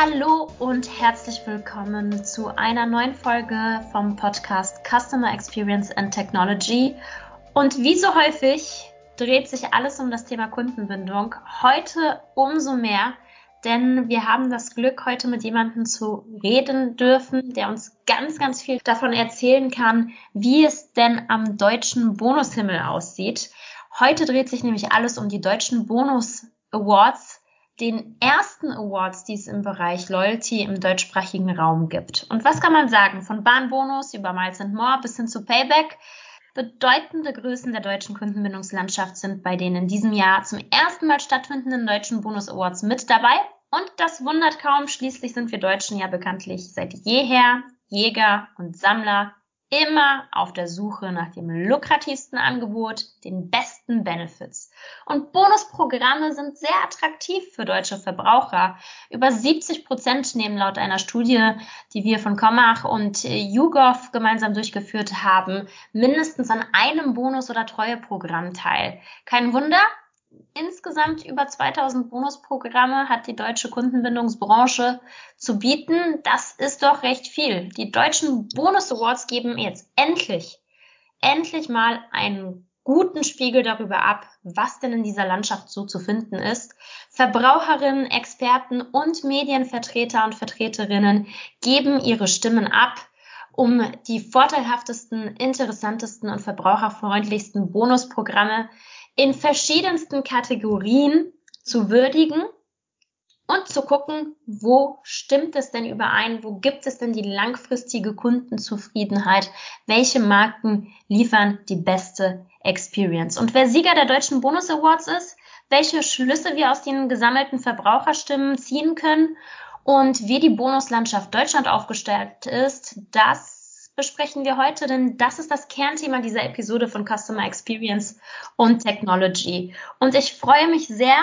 Hallo und herzlich willkommen zu einer neuen Folge vom Podcast Customer Experience and Technology. Und wie so häufig dreht sich alles um das Thema Kundenbindung. Heute umso mehr, denn wir haben das Glück, heute mit jemandem zu reden dürfen, der uns ganz, ganz viel davon erzählen kann, wie es denn am deutschen Bonushimmel aussieht. Heute dreht sich nämlich alles um die deutschen Bonus Awards, den ersten Awards, die es im Bereich Loyalty im deutschsprachigen Raum gibt. Und was kann man sagen? Von Bahnbonus über Miles and More bis hin zu Payback. Bedeutende Größen der deutschen Kundenbindungslandschaft sind bei den in diesem Jahr zum ersten Mal stattfindenden deutschen Bonus Awards mit dabei. Und das wundert kaum, schließlich sind wir Deutschen ja bekanntlich seit jeher Jäger und Sammler immer auf der Suche nach dem lukrativsten Angebot, den besten Benefits. Und Bonusprogramme sind sehr attraktiv für deutsche Verbraucher. Über 70 Prozent nehmen laut einer Studie, die wir von Commach und YouGov gemeinsam durchgeführt haben, mindestens an einem Bonus- oder Treueprogramm teil. Kein Wunder, insgesamt über 2000 Bonusprogramme hat die deutsche Kundenbindungsbranche zu bieten. Das ist doch recht viel. Die deutschen Bonus Awards geben jetzt endlich, endlich mal einen guten Spiegel darüber ab, was denn in dieser Landschaft so zu finden ist. Verbraucherinnen, Experten und Medienvertreter und Vertreterinnen geben ihre Stimmen ab um die vorteilhaftesten, interessantesten und verbraucherfreundlichsten Bonusprogramme in verschiedensten Kategorien zu würdigen und zu gucken, wo stimmt es denn überein, wo gibt es denn die langfristige Kundenzufriedenheit, welche Marken liefern die beste Experience. Und wer Sieger der deutschen Bonus Awards ist, welche Schlüsse wir aus den gesammelten Verbraucherstimmen ziehen können und wie die Bonuslandschaft Deutschland aufgestellt ist, das besprechen wir heute, denn das ist das Kernthema dieser Episode von Customer Experience und Technology. Und ich freue mich sehr,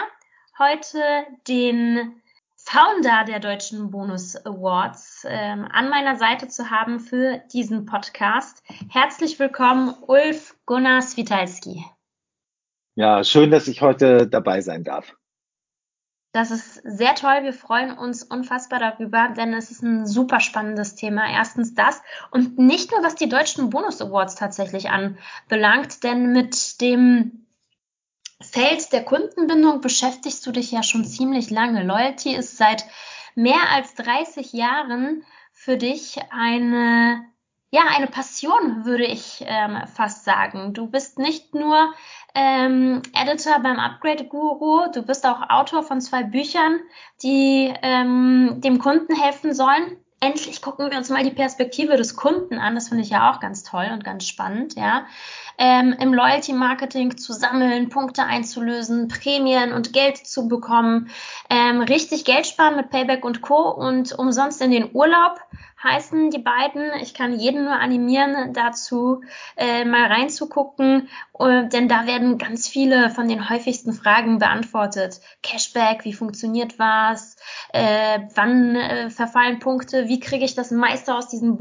heute den Founder der Deutschen Bonus Awards ähm, an meiner Seite zu haben für diesen Podcast. Herzlich willkommen, Ulf Gunnar Switalski. Ja, schön, dass ich heute dabei sein darf. Das ist sehr toll. Wir freuen uns unfassbar darüber, denn es ist ein super spannendes Thema. Erstens das und nicht nur was die deutschen Bonus Awards tatsächlich anbelangt, denn mit dem Feld der Kundenbindung beschäftigst du dich ja schon ziemlich lange. Loyalty ist seit mehr als 30 Jahren für dich eine ja, eine Passion, würde ich ähm, fast sagen. Du bist nicht nur ähm, Editor beim Upgrade Guru, du bist auch Autor von zwei Büchern, die ähm, dem Kunden helfen sollen. Endlich gucken wir uns mal die Perspektive des Kunden an. Das finde ich ja auch ganz toll und ganz spannend, ja. Ähm, Im Loyalty Marketing zu sammeln, Punkte einzulösen, Prämien und Geld zu bekommen, ähm, richtig Geld sparen mit Payback und Co. und umsonst in den Urlaub heißen die beiden. Ich kann jeden nur animieren, dazu äh, mal reinzugucken, äh, denn da werden ganz viele von den häufigsten Fragen beantwortet. Cashback, wie funktioniert was? Äh, wann äh, verfallen Punkte? Wie kriege ich das meiste aus diesen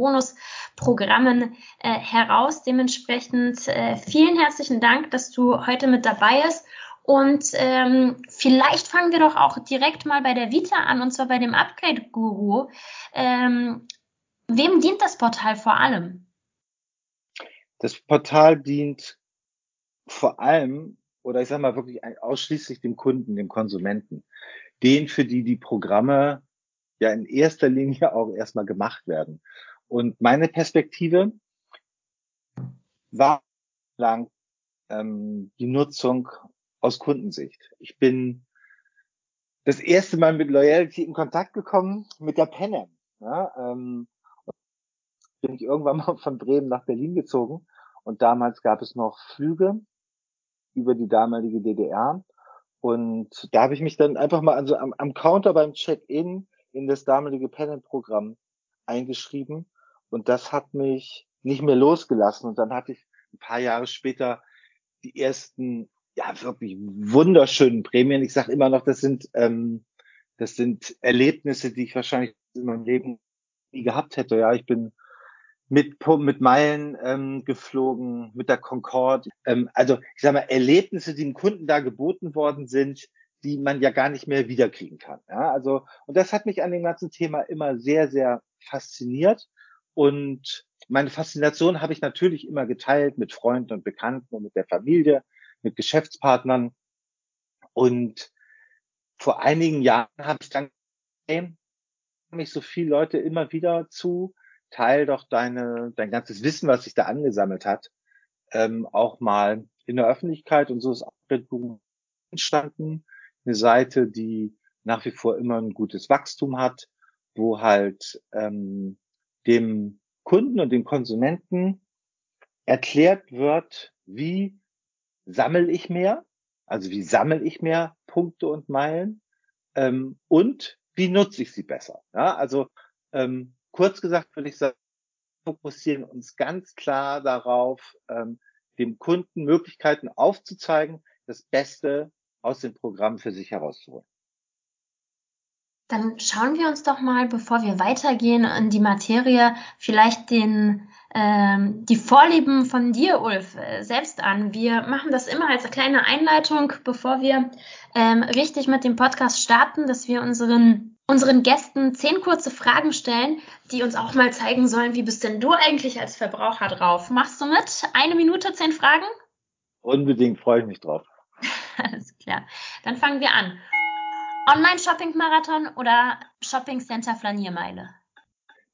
Bonusprogrammen äh, heraus? Dementsprechend äh, vielen herzlichen Dank, dass du heute mit dabei bist. Und ähm, vielleicht fangen wir doch auch direkt mal bei der Vita an, und zwar bei dem Upgrade-Guru. Ähm, Wem dient das Portal vor allem? Das Portal dient vor allem, oder ich sage mal wirklich ausschließlich dem Kunden, dem Konsumenten, den, für die die Programme ja in erster Linie auch erstmal gemacht werden. Und meine Perspektive war lang ähm, die Nutzung aus Kundensicht. Ich bin das erste Mal mit Loyalty in Kontakt gekommen mit der Penne. Ja, ähm, bin ich irgendwann mal von Bremen nach Berlin gezogen und damals gab es noch Flüge über die damalige DDR und da habe ich mich dann einfach mal also am, am Counter beim Check-in in das damalige Pennant-Programm eingeschrieben und das hat mich nicht mehr losgelassen und dann hatte ich ein paar Jahre später die ersten ja wirklich wunderschönen Prämien. Ich sage immer noch, das sind ähm, das sind Erlebnisse, die ich wahrscheinlich in meinem Leben nie gehabt hätte. Ja, ich bin mit, mit Meilen ähm, geflogen, mit der Concorde. Ähm, also ich sage mal, Erlebnisse, die dem Kunden da geboten worden sind, die man ja gar nicht mehr wiederkriegen kann. Ja, also, und das hat mich an dem ganzen Thema immer sehr, sehr fasziniert. Und meine Faszination habe ich natürlich immer geteilt mit Freunden und Bekannten und mit der Familie, mit Geschäftspartnern. Und vor einigen Jahren habe ich dann mich so viele Leute immer wieder zu, teil doch deine, dein ganzes Wissen, was sich da angesammelt hat, ähm, auch mal in der Öffentlichkeit. Und so ist auch Red Bull entstanden. Eine Seite, die nach wie vor immer ein gutes Wachstum hat, wo halt ähm, dem Kunden und dem Konsumenten erklärt wird, wie sammle ich mehr, also wie sammle ich mehr Punkte und Meilen ähm, und wie nutze ich sie besser. Ja, also ähm, kurz gesagt würde ich sagen, fokussieren uns ganz klar darauf, ähm, dem Kunden Möglichkeiten aufzuzeigen, das Beste aus dem Programm für sich herauszuholen. Dann schauen wir uns doch mal, bevor wir weitergehen in die Materie, vielleicht den, ähm, die Vorlieben von dir, Ulf, äh, selbst an. Wir machen das immer als kleine Einleitung, bevor wir ähm, richtig mit dem Podcast starten, dass wir unseren, unseren Gästen zehn kurze Fragen stellen, die uns auch mal zeigen sollen, wie bist denn du eigentlich als Verbraucher drauf? Machst du mit? Eine Minute, zehn Fragen? Unbedingt freue ich mich drauf. Alles klar. Dann fangen wir an. Online-Shopping-Marathon oder Shopping-Center-Flaniermeile?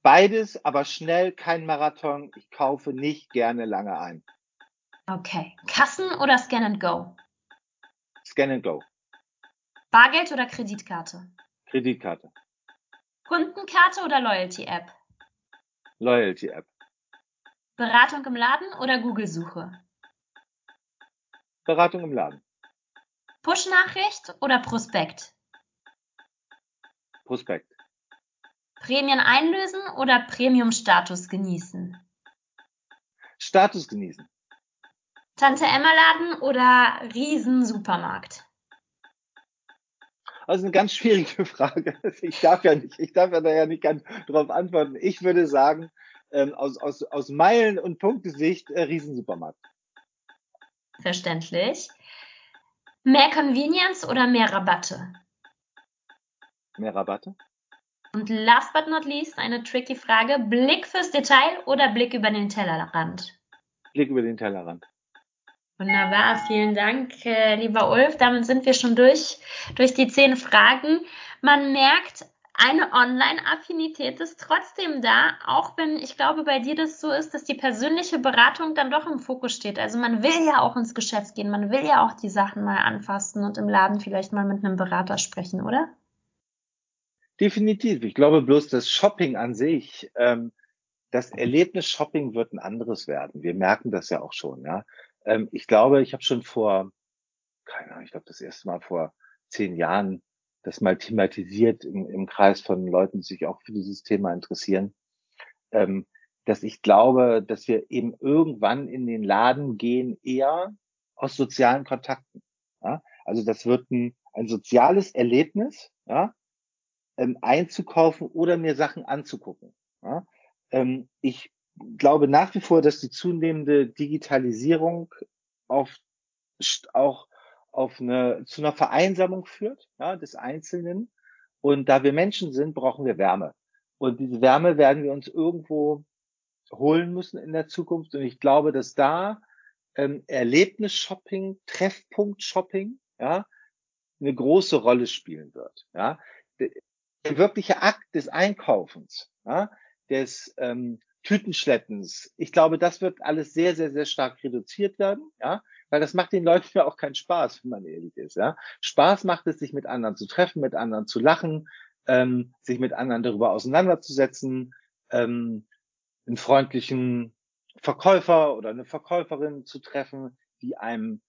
Beides, aber schnell kein Marathon. Ich kaufe nicht gerne lange ein. Okay. Kassen oder Scan and Go? Scan and Go. Bargeld oder Kreditkarte? Kreditkarte. Kundenkarte oder Loyalty-App? Loyalty-App. Beratung im Laden oder Google-Suche? Beratung im Laden. Push-Nachricht oder Prospekt? Prospekt. Prämien einlösen oder Premium-Status genießen? Status genießen. Tante Emma Laden oder Riesensupermarkt? Also eine ganz schwierige Frage. Ich darf ja nicht, ich darf ja da ja nicht ganz drauf antworten. Ich würde sagen, ähm, aus, aus, aus Meilen- und Punktesicht äh, Riesensupermarkt. Verständlich. Mehr Convenience oder mehr Rabatte? Mehr Rabatte? Und last but not least eine tricky Frage. Blick fürs Detail oder Blick über den Tellerrand? Blick über den Tellerrand. Wunderbar, vielen Dank, äh, lieber Ulf. Damit sind wir schon durch, durch die zehn Fragen. Man merkt, eine Online-Affinität ist trotzdem da, auch wenn ich glaube, bei dir das so ist, dass die persönliche Beratung dann doch im Fokus steht. Also man will ja auch ins Geschäft gehen, man will ja auch die Sachen mal anfassen und im Laden vielleicht mal mit einem Berater sprechen, oder? Definitiv. Ich glaube bloß, das Shopping an sich, ähm, das Erlebnis Shopping wird ein anderes werden. Wir merken das ja auch schon. Ja, ähm, ich glaube, ich habe schon vor, keine Ahnung, ich glaube das erste Mal vor zehn Jahren das mal thematisiert im, im Kreis von Leuten, die sich auch für dieses Thema interessieren, ähm, dass ich glaube, dass wir eben irgendwann in den Laden gehen eher aus sozialen Kontakten. Ja? Also das wird ein, ein soziales Erlebnis, ja, ähm, einzukaufen oder mir Sachen anzugucken. Ja? Ähm, ich glaube nach wie vor, dass die zunehmende Digitalisierung auf, auch auf eine, zu einer Vereinsamung führt, ja, des Einzelnen. Und da wir Menschen sind, brauchen wir Wärme. Und diese Wärme werden wir uns irgendwo holen müssen in der Zukunft. Und ich glaube, dass da ähm, Erlebnis-Shopping, Treffpunkt-Shopping, ja, eine große Rolle spielen wird. Ja der wirkliche Akt des Einkaufens, ja, des ähm, Tütenschleppens, ich glaube, das wird alles sehr, sehr, sehr stark reduziert werden, ja, weil das macht den Leuten ja auch keinen Spaß, wenn man ehrlich ist, ja. Spaß macht es, sich mit anderen zu treffen, mit anderen zu lachen, ähm, sich mit anderen darüber auseinanderzusetzen, ähm, einen freundlichen Verkäufer oder eine Verkäuferin zu treffen, die einem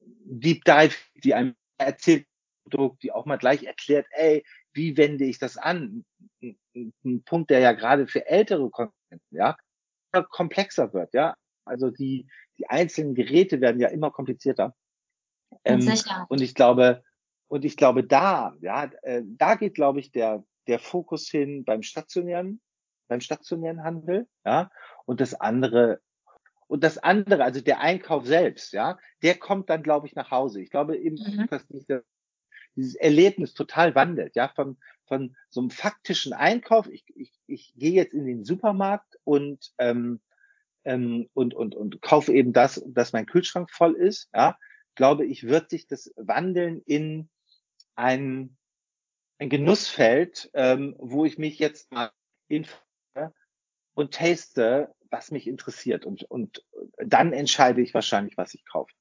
Deep Dive, die einem erzählt, die auch mal gleich erklärt, ey, wie wende ich das an? Ein, Punkt, der ja gerade für ältere Konsumenten, ja, komplexer wird, ja. Also die, die einzelnen Geräte werden ja immer komplizierter. Ähm, und ich glaube, und ich glaube, da, ja, äh, da geht, glaube ich, der, der Fokus hin beim stationären, beim stationären Handel, ja. Und das andere, und das andere, also der Einkauf selbst, ja, der kommt dann, glaube ich, nach Hause. Ich glaube eben, mhm. dass nicht dieses Erlebnis total wandelt, ja, von, von so einem faktischen Einkauf. Ich, ich, ich gehe jetzt in den Supermarkt und, ähm, ähm, und, und, und kaufe eben das, dass mein Kühlschrank voll ist, ja, glaube ich, wird sich das wandeln in ein, ein Genussfeld, ähm, wo ich mich jetzt mal informiere und taste, was mich interessiert. Und, und dann entscheide ich wahrscheinlich, was ich kaufe.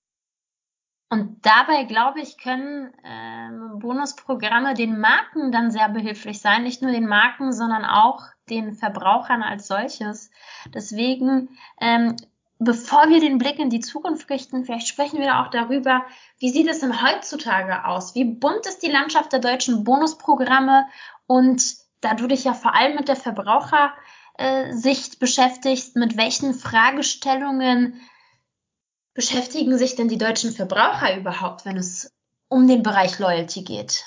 Und dabei, glaube ich, können ähm, Bonusprogramme den Marken dann sehr behilflich sein. Nicht nur den Marken, sondern auch den Verbrauchern als solches. Deswegen, ähm, bevor wir den Blick in die Zukunft richten, vielleicht sprechen wir auch darüber, wie sieht es denn heutzutage aus? Wie bunt ist die Landschaft der deutschen Bonusprogramme? Und da du dich ja vor allem mit der Verbrauchersicht beschäftigst, mit welchen Fragestellungen beschäftigen sich denn die deutschen Verbraucher überhaupt, wenn es um den Bereich Loyalty geht?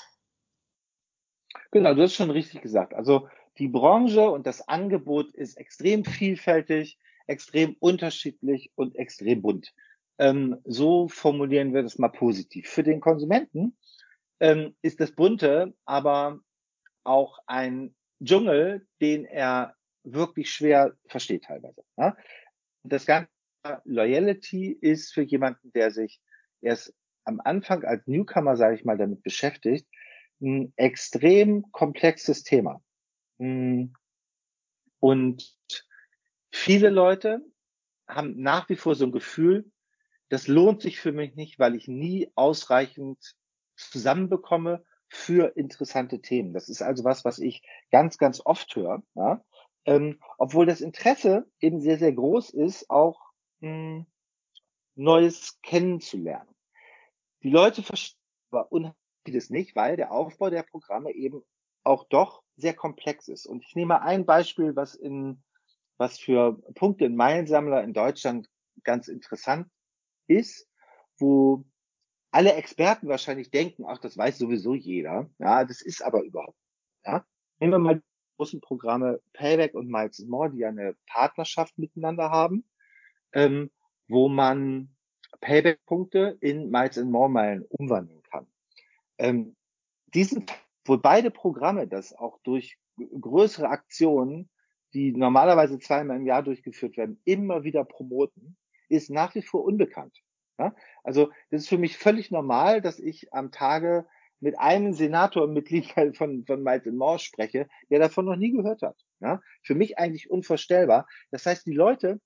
Genau, du hast schon richtig gesagt. Also die Branche und das Angebot ist extrem vielfältig, extrem unterschiedlich und extrem bunt. Ähm, so formulieren wir das mal positiv. Für den Konsumenten ähm, ist das Bunte aber auch ein Dschungel, den er wirklich schwer versteht teilweise. Ja? Das Ganze Loyalty ist für jemanden, der sich erst am Anfang als Newcomer, sage ich mal, damit beschäftigt, ein extrem komplexes Thema. Hm. Und viele Leute haben nach wie vor so ein Gefühl, das lohnt sich für mich nicht, weil ich nie ausreichend zusammenbekomme für interessante Themen. Das ist also was, was ich ganz, ganz oft höre. Ja? Ähm, obwohl das Interesse eben sehr, sehr groß ist, auch mh, Neues kennenzulernen. Die Leute verstehen aber unheimlich nicht, weil der Aufbau der Programme eben auch doch sehr komplex ist. Und ich nehme ein Beispiel, was in, was für Punkte in Meilensammler in Deutschland ganz interessant ist, wo alle Experten wahrscheinlich denken, ach, das weiß sowieso jeder. Ja, das ist aber überhaupt. Ja, nehmen wir mal die großen Programme Payback und Miles More, die eine Partnerschaft miteinander haben ähm, wo man Payback-Punkte in Miles and More Meilen umwandeln kann. Ähm, diesen, wo beide Programme das auch durch größere Aktionen, die normalerweise zweimal im Jahr durchgeführt werden, immer wieder promoten, ist nach wie vor unbekannt. Ja? Also das ist für mich völlig normal, dass ich am Tage mit einem Senatormitglied von, von Miles More spreche, der davon noch nie gehört hat. Ja? Für mich eigentlich unvorstellbar. Das heißt, die Leute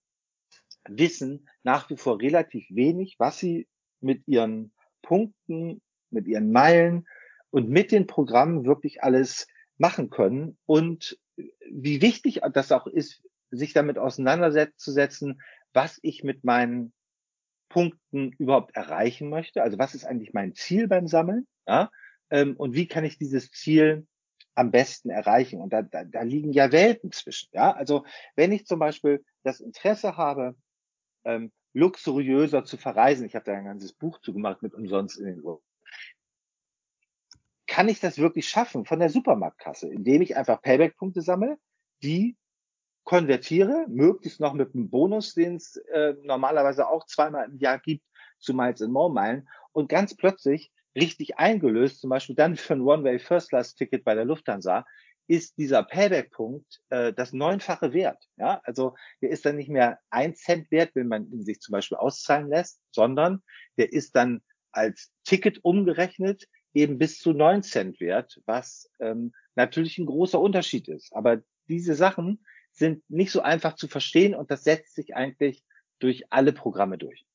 wissen nach wie vor relativ wenig, was sie mit ihren Punkten, mit ihren Meilen und mit den Programmen wirklich alles machen können und wie wichtig das auch ist, sich damit auseinanderzusetzen, was ich mit meinen Punkten überhaupt erreichen möchte. Also was ist eigentlich mein Ziel beim Sammeln? Ja? Ähm, und wie kann ich dieses Ziel am besten erreichen? Und da, da, da liegen ja Welten zwischen. Ja? Also wenn ich zum Beispiel das Interesse habe, ähm, luxuriöser zu verreisen. Ich habe da ein ganzes Buch zugemacht mit umsonst in den Urlaub. Kann ich das wirklich schaffen von der Supermarktkasse, indem ich einfach Payback-Punkte sammle, die konvertiere, möglichst noch mit einem Bonus, den es äh, normalerweise auch zweimal im Jahr gibt, zu Miles and More Meilen und ganz plötzlich richtig eingelöst, zum Beispiel dann für ein One-Way First Class Ticket bei der Lufthansa, ist dieser Payback-Punkt äh, das neunfache wert. Ja, also der ist dann nicht mehr ein Cent wert, wenn man ihn sich zum Beispiel auszahlen lässt, sondern der ist dann als Ticket umgerechnet eben bis zu neun Cent wert, was ähm, natürlich ein großer Unterschied ist. Aber diese Sachen sind nicht so einfach zu verstehen und das setzt sich eigentlich durch alle Programme durch.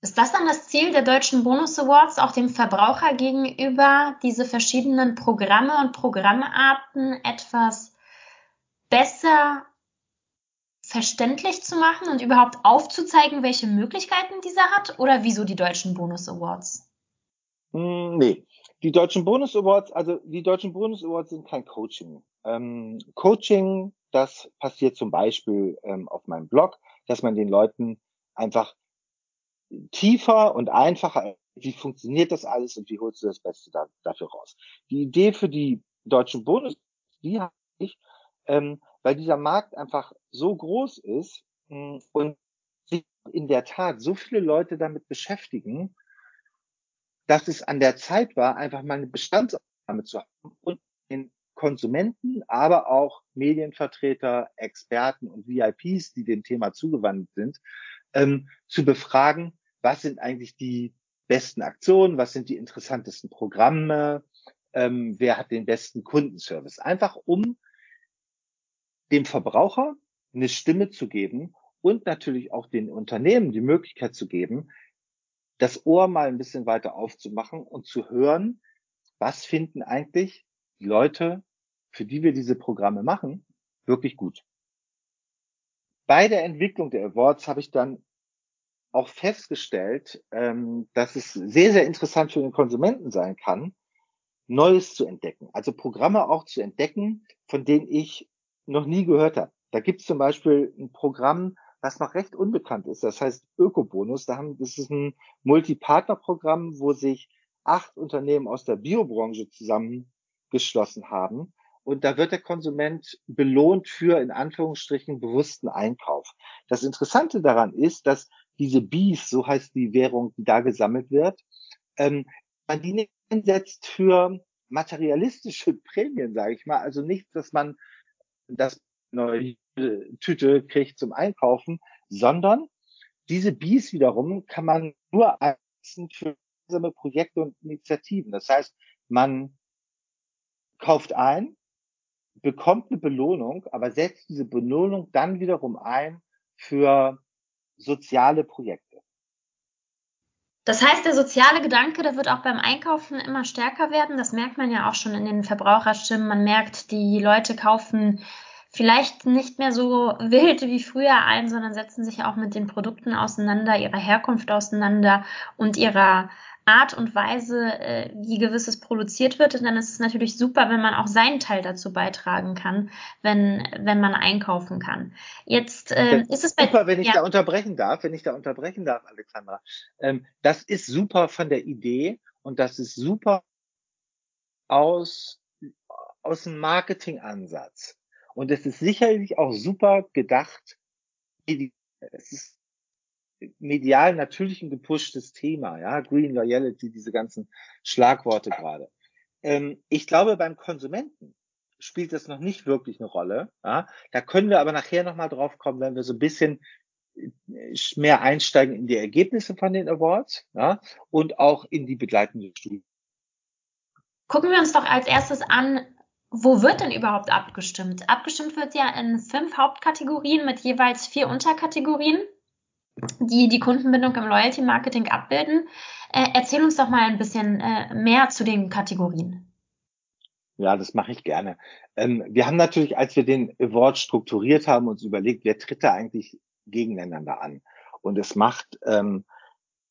Ist das dann das Ziel der Deutschen Bonus Awards, auch dem Verbraucher gegenüber diese verschiedenen Programme und Programmarten etwas besser verständlich zu machen und überhaupt aufzuzeigen, welche Möglichkeiten dieser hat? Oder wieso die Deutschen Bonus Awards? Hm, nee, die Deutschen Bonus Awards, also die Deutschen Bonus Awards sind kein Coaching. Ähm, Coaching, das passiert zum Beispiel ähm, auf meinem Blog, dass man den Leuten einfach tiefer und einfacher, wie funktioniert das alles und wie holst du das Beste da, dafür raus. Die Idee für die deutschen Bonus, die habe ich, ähm, weil dieser Markt einfach so groß ist mh, hm, und sich in der Tat so viele Leute damit beschäftigen, dass es an der Zeit war, einfach mal eine Bestandsaufnahme zu haben und den Konsumenten, aber auch Medienvertreter, Experten und VIPs, die dem Thema zugewandt sind, ähm, zu befragen, was sind eigentlich die besten Aktionen, was sind die interessantesten Programme, ähm, wer hat den besten Kundenservice. Einfach um dem Verbraucher eine Stimme zu geben und natürlich auch den Unternehmen die Möglichkeit zu geben, das Ohr mal ein bisschen weiter aufzumachen und zu hören, was finden eigentlich die Leute, für die wir diese Programme machen, wirklich gut. Bei der Entwicklung der Awards habe ich dann auch festgestellt, ähm, dass es sehr, sehr interessant für den Konsumenten sein kann, Neues zu entdecken. Also Programme auch zu entdecken, von denen ich noch nie gehört habe. Da gibt es zum Beispiel ein Programm, was noch recht unbekannt ist. Das heißt Ökobonus. Da haben, das ist ein Multipartnerprogramm, wo sich acht Unternehmen aus der Biobranche zusammengeschlossen haben. Und da wird der Konsument belohnt für in Anführungsstrichen bewussten Einkauf. Das Interessante daran ist, dass diese Bees, so heißt die Währung, die da gesammelt wird, ähm, man die nicht einsetzt für materialistische Prämien, sage ich mal. Also nicht, dass man das neue Tüte kriegt zum Einkaufen, sondern diese Bees wiederum kann man nur einsetzen für gemeinsame Projekte und Initiativen. Das heißt, man kauft ein, bekommt eine Belohnung, aber setzt diese Belohnung dann wiederum ein für soziale Projekte. Das heißt, der soziale Gedanke, der wird auch beim Einkaufen immer stärker werden. Das merkt man ja auch schon in den Verbraucherstimmen. Man merkt, die Leute kaufen vielleicht nicht mehr so wild wie früher ein, sondern setzen sich auch mit den Produkten auseinander, ihrer Herkunft auseinander und ihrer Art und Weise, äh, wie gewisses produziert wird. Und dann ist es natürlich super, wenn man auch seinen Teil dazu beitragen kann, wenn, wenn man einkaufen kann. Jetzt ähm, ist es bei super, wenn ich ja. da unterbrechen darf, wenn ich da unterbrechen darf, Alexandra. Ähm, das ist super von der Idee und das ist super aus aus dem Marketingansatz. Und es ist sicherlich auch super gedacht. Es ist medial natürlich ein gepushtes Thema, ja, Green Loyalty, diese ganzen Schlagworte gerade. Ähm, ich glaube, beim Konsumenten spielt das noch nicht wirklich eine Rolle. Ja? Da können wir aber nachher nochmal drauf kommen, wenn wir so ein bisschen äh, mehr einsteigen in die Ergebnisse von den Awards ja? und auch in die begleitende Studie. Gucken wir uns doch als erstes an, wo wird denn überhaupt abgestimmt? Abgestimmt wird ja in fünf Hauptkategorien mit jeweils vier Unterkategorien, die die Kundenbindung im Loyalty Marketing abbilden. Äh, erzähl uns doch mal ein bisschen äh, mehr zu den Kategorien. Ja, das mache ich gerne. Ähm, wir haben natürlich, als wir den Award strukturiert haben, uns überlegt, wer tritt da eigentlich gegeneinander an? Und es macht ähm,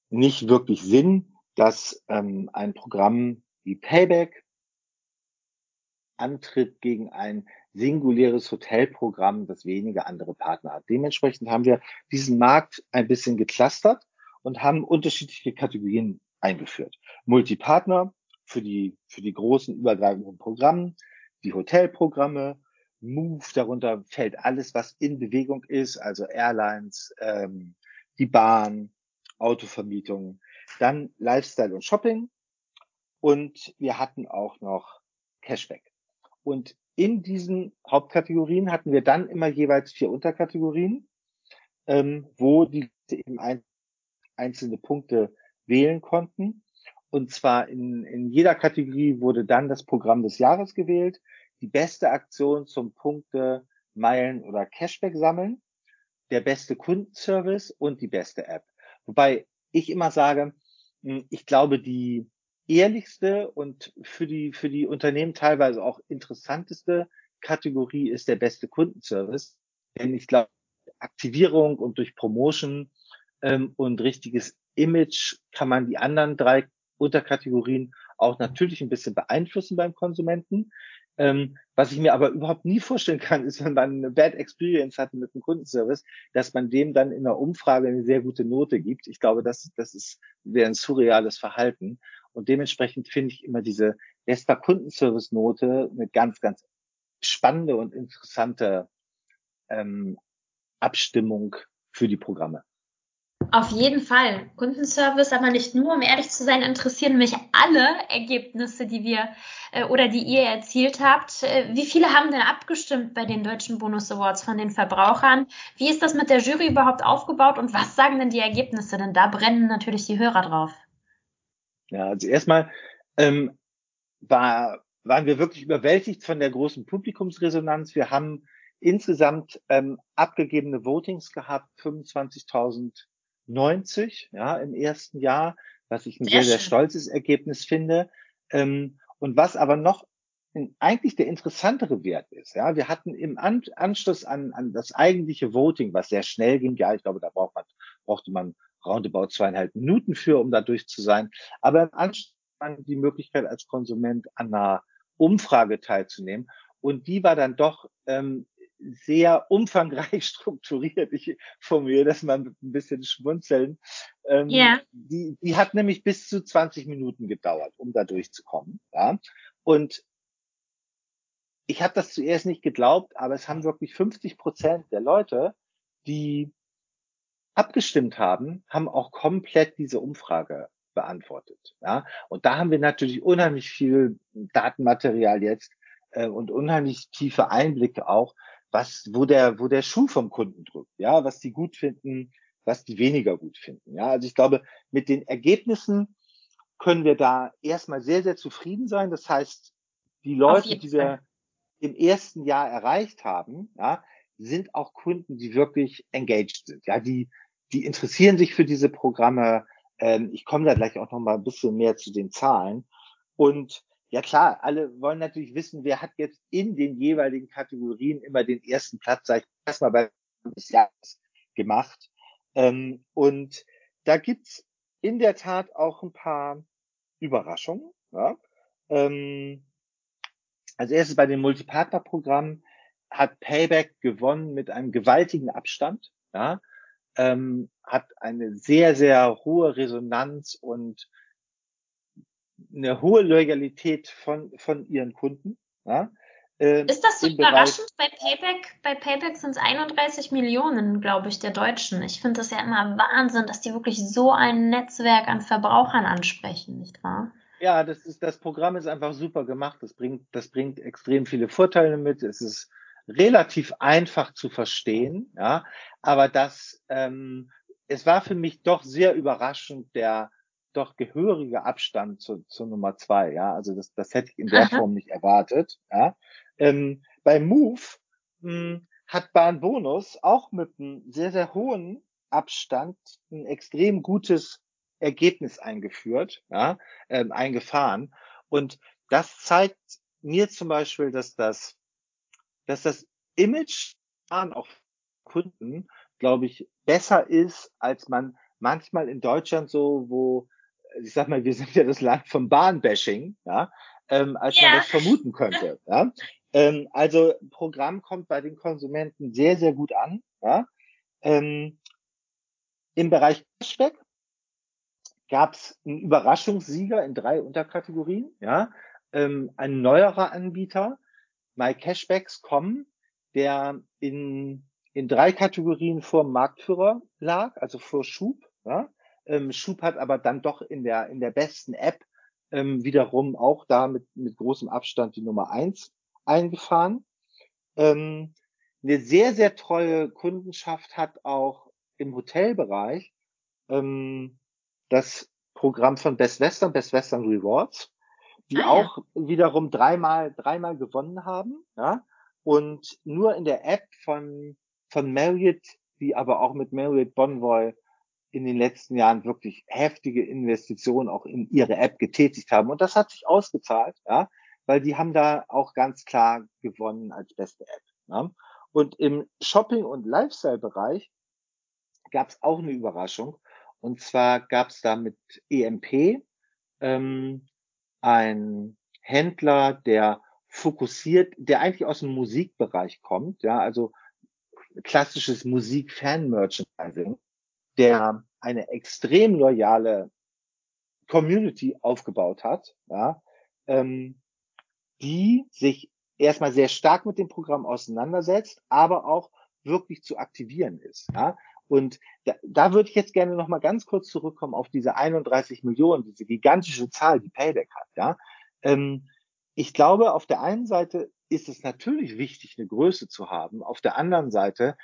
nicht wirklich Sinn, dass ähm, ein Programm wie Payback antritt gegen ein singuläres Hotelprogramm, das wenige andere Partner hat. Dementsprechend haben wir diesen Markt ein bisschen geclustert und haben unterschiedliche Kategorien eingeführt. Multipartner für die, für die großen übergreifenden Programme, die Hotelprogramme, Move, darunter fällt alles, was in Bewegung ist, also Airlines, ähm, die Bahn, Autovermietung, dann Lifestyle und Shopping und wir hatten auch noch Cashback. Und in diesen Hauptkategorien hatten wir dann immer jeweils vier Unterkategorien, ähm, wo die eben ein, einzelne Punkte wählen konnten. Und zwar in, in jeder Kategorie wurde dann das Programm des Jahres gewählt, die beste Aktion zum Punkte, Meilen oder Cashback sammeln, der beste Kundenservice und die beste App. Wobei ich immer sage, hm, ich glaube, die ehrlichste und für die, für die Unternehmen teilweise auch interessanteste Kategorie ist der beste Kundenservice. Denn ich glaube, Aktivierung und durch Promotion ähm, und richtiges Image kann man die anderen drei Unterkategorien auch natürlich ein bisschen beeinflussen beim Konsumenten. Ähm, was ich mir aber überhaupt nie vorstellen kann, ist, wenn man eine Bad Experience hat mit dem Kundenservice, dass man dem dann in der Umfrage eine sehr gute Note gibt. Ich glaube, das, das ist, wäre ein surreales Verhalten. Und dementsprechend finde ich immer diese Vespa Kundenservice-Note eine ganz, ganz spannende und interessante ähm, Abstimmung für die Programme. Auf jeden Fall. Kundenservice, aber nicht nur, um ehrlich zu sein, interessieren mich alle Ergebnisse, die wir äh, oder die ihr erzielt habt. Äh, wie viele haben denn abgestimmt bei den Deutschen Bonus Awards von den Verbrauchern? Wie ist das mit der Jury überhaupt aufgebaut und was sagen denn die Ergebnisse? Denn da brennen natürlich die Hörer drauf. Ja, also erstmal ähm, war, waren wir wirklich überwältigt von der großen Publikumsresonanz. Wir haben insgesamt ähm, abgegebene Votings gehabt, 25.090 ja, im ersten Jahr, was ich ein sehr, sehr, sehr stolzes Ergebnis finde. Ähm, und was aber noch eigentlich der interessantere Wert ist. Ja, wir hatten im An Anschluss an, an das eigentliche Voting, was sehr schnell ging. Ja, ich glaube, da braucht man, brauchte man roundabout zweieinhalb Minuten für, um da durch zu sein. Aber im Anschluss die Möglichkeit als Konsument an einer Umfrage teilzunehmen. Und die war dann doch ähm, sehr umfangreich strukturiert. Ich formuliere das mal mit ein bisschen Schmunzeln. Ähm, yeah. die, die hat nämlich bis zu 20 Minuten gedauert, um da durchzukommen. Ja? Und ich habe das zuerst nicht geglaubt, aber es haben wirklich 50 Prozent der Leute, die abgestimmt haben, haben auch komplett diese Umfrage beantwortet. Ja? Und da haben wir natürlich unheimlich viel Datenmaterial jetzt äh, und unheimlich tiefe Einblicke auch, was, wo der, wo der Schuh vom Kunden drückt, ja, was die gut finden, was die weniger gut finden. Ja, also ich glaube, mit den Ergebnissen können wir da erstmal sehr, sehr zufrieden sein. Das heißt, die Leute, die wir im ersten Jahr erreicht haben, ja, sind auch Kunden, die wirklich engaged sind. Ja, die, die interessieren sich für diese Programme. Ähm, ich komme da gleich auch noch mal ein bisschen mehr zu den Zahlen. Und ja klar, alle wollen natürlich wissen, wer hat jetzt in den jeweiligen Kategorien immer den ersten Platz, sag ich erstmal bei des Jahres gemacht. Ähm, und da gibt's in der Tat auch ein paar Überraschungen. Ja? Ähm, als erstes bei dem Multipartner-Programm hat Payback gewonnen mit einem gewaltigen Abstand. Ja? Ähm, hat eine sehr, sehr hohe Resonanz und eine hohe Loyalität von, von ihren Kunden. Ja? Ähm, ist das so überraschend? Bereich, bei Payback, bei Payback sind es 31 Millionen, glaube ich, der Deutschen. Ich finde das ja immer Wahnsinn, dass die wirklich so ein Netzwerk an Verbrauchern ansprechen, nicht wahr? Ja, das ist, das Programm ist einfach super gemacht. Das bringt, das bringt extrem viele Vorteile mit. Es ist relativ einfach zu verstehen, ja. Aber das, ähm, es war für mich doch sehr überraschend, der, doch gehörige Abstand zu, zu Nummer zwei. Ja, also das, das hätte ich in der Aha. Form nicht erwartet. Ja, ähm, bei Move mh, hm, hat Bahn Bonus auch mit einem sehr sehr hohen Abstand ein extrem gutes Ergebnis eingeführt, ja, ähm, eingefahren. Und das zeigt mir zum Beispiel, dass das, dass das Image an auch Kunden, glaube ich, besser ist, als man manchmal in Deutschland so, wo ich sag mal, wir sind ja das Land vom Bahnbashing, ja, ähm, als ja. man das vermuten könnte. Ja. Ähm, also Programm kommt bei den Konsumenten sehr, sehr gut an. Ja. Ähm, Im Bereich Cashback gab es einen Überraschungssieger in drei Unterkategorien. Ja. Ähm, ein neuerer Anbieter, MyCashbacks.com, der in, in drei Kategorien vor Marktführer lag, also vor Schub. Ja. Ähm, Schub hat aber dann doch in der, in der besten App ähm, wiederum auch da mit, mit großem Abstand die Nummer eins eingefahren. Ähm, eine sehr, sehr treue Kundenschaft hat auch im Hotelbereich ähm, das Programm von Best Western, Best Western Rewards, die ah, auch ja. wiederum dreimal, dreimal gewonnen haben, ja, und nur in der App von, von Marriott, die aber auch mit Marriott Bonvoy in den letzten Jahren wirklich heftige Investitionen auch in ihre App getätigt haben. Und das hat sich ausgezahlt, ja, weil die haben da auch ganz klar gewonnen als beste App. Ja. Und im Shopping- und Lifestyle-Bereich gab es auch eine Überraschung. Und zwar gab es da mit EMP ähm, ein Händler, der fokussiert, der eigentlich aus dem Musikbereich kommt, ja, also klassisches Musik-Fan-Merchandising der eine extrem loyale Community aufgebaut hat, ja, ähm, die sich erstmal sehr stark mit dem Programm auseinandersetzt, aber auch wirklich zu aktivieren ist. Ja? Und da, da würde ich jetzt gerne noch mal ganz kurz zurückkommen auf diese 31 Millionen, diese gigantische Zahl, die Payback hat. Ja, ähm, ich glaube, auf der einen Seite ist es natürlich wichtig, eine Größe zu haben. Auf der anderen Seite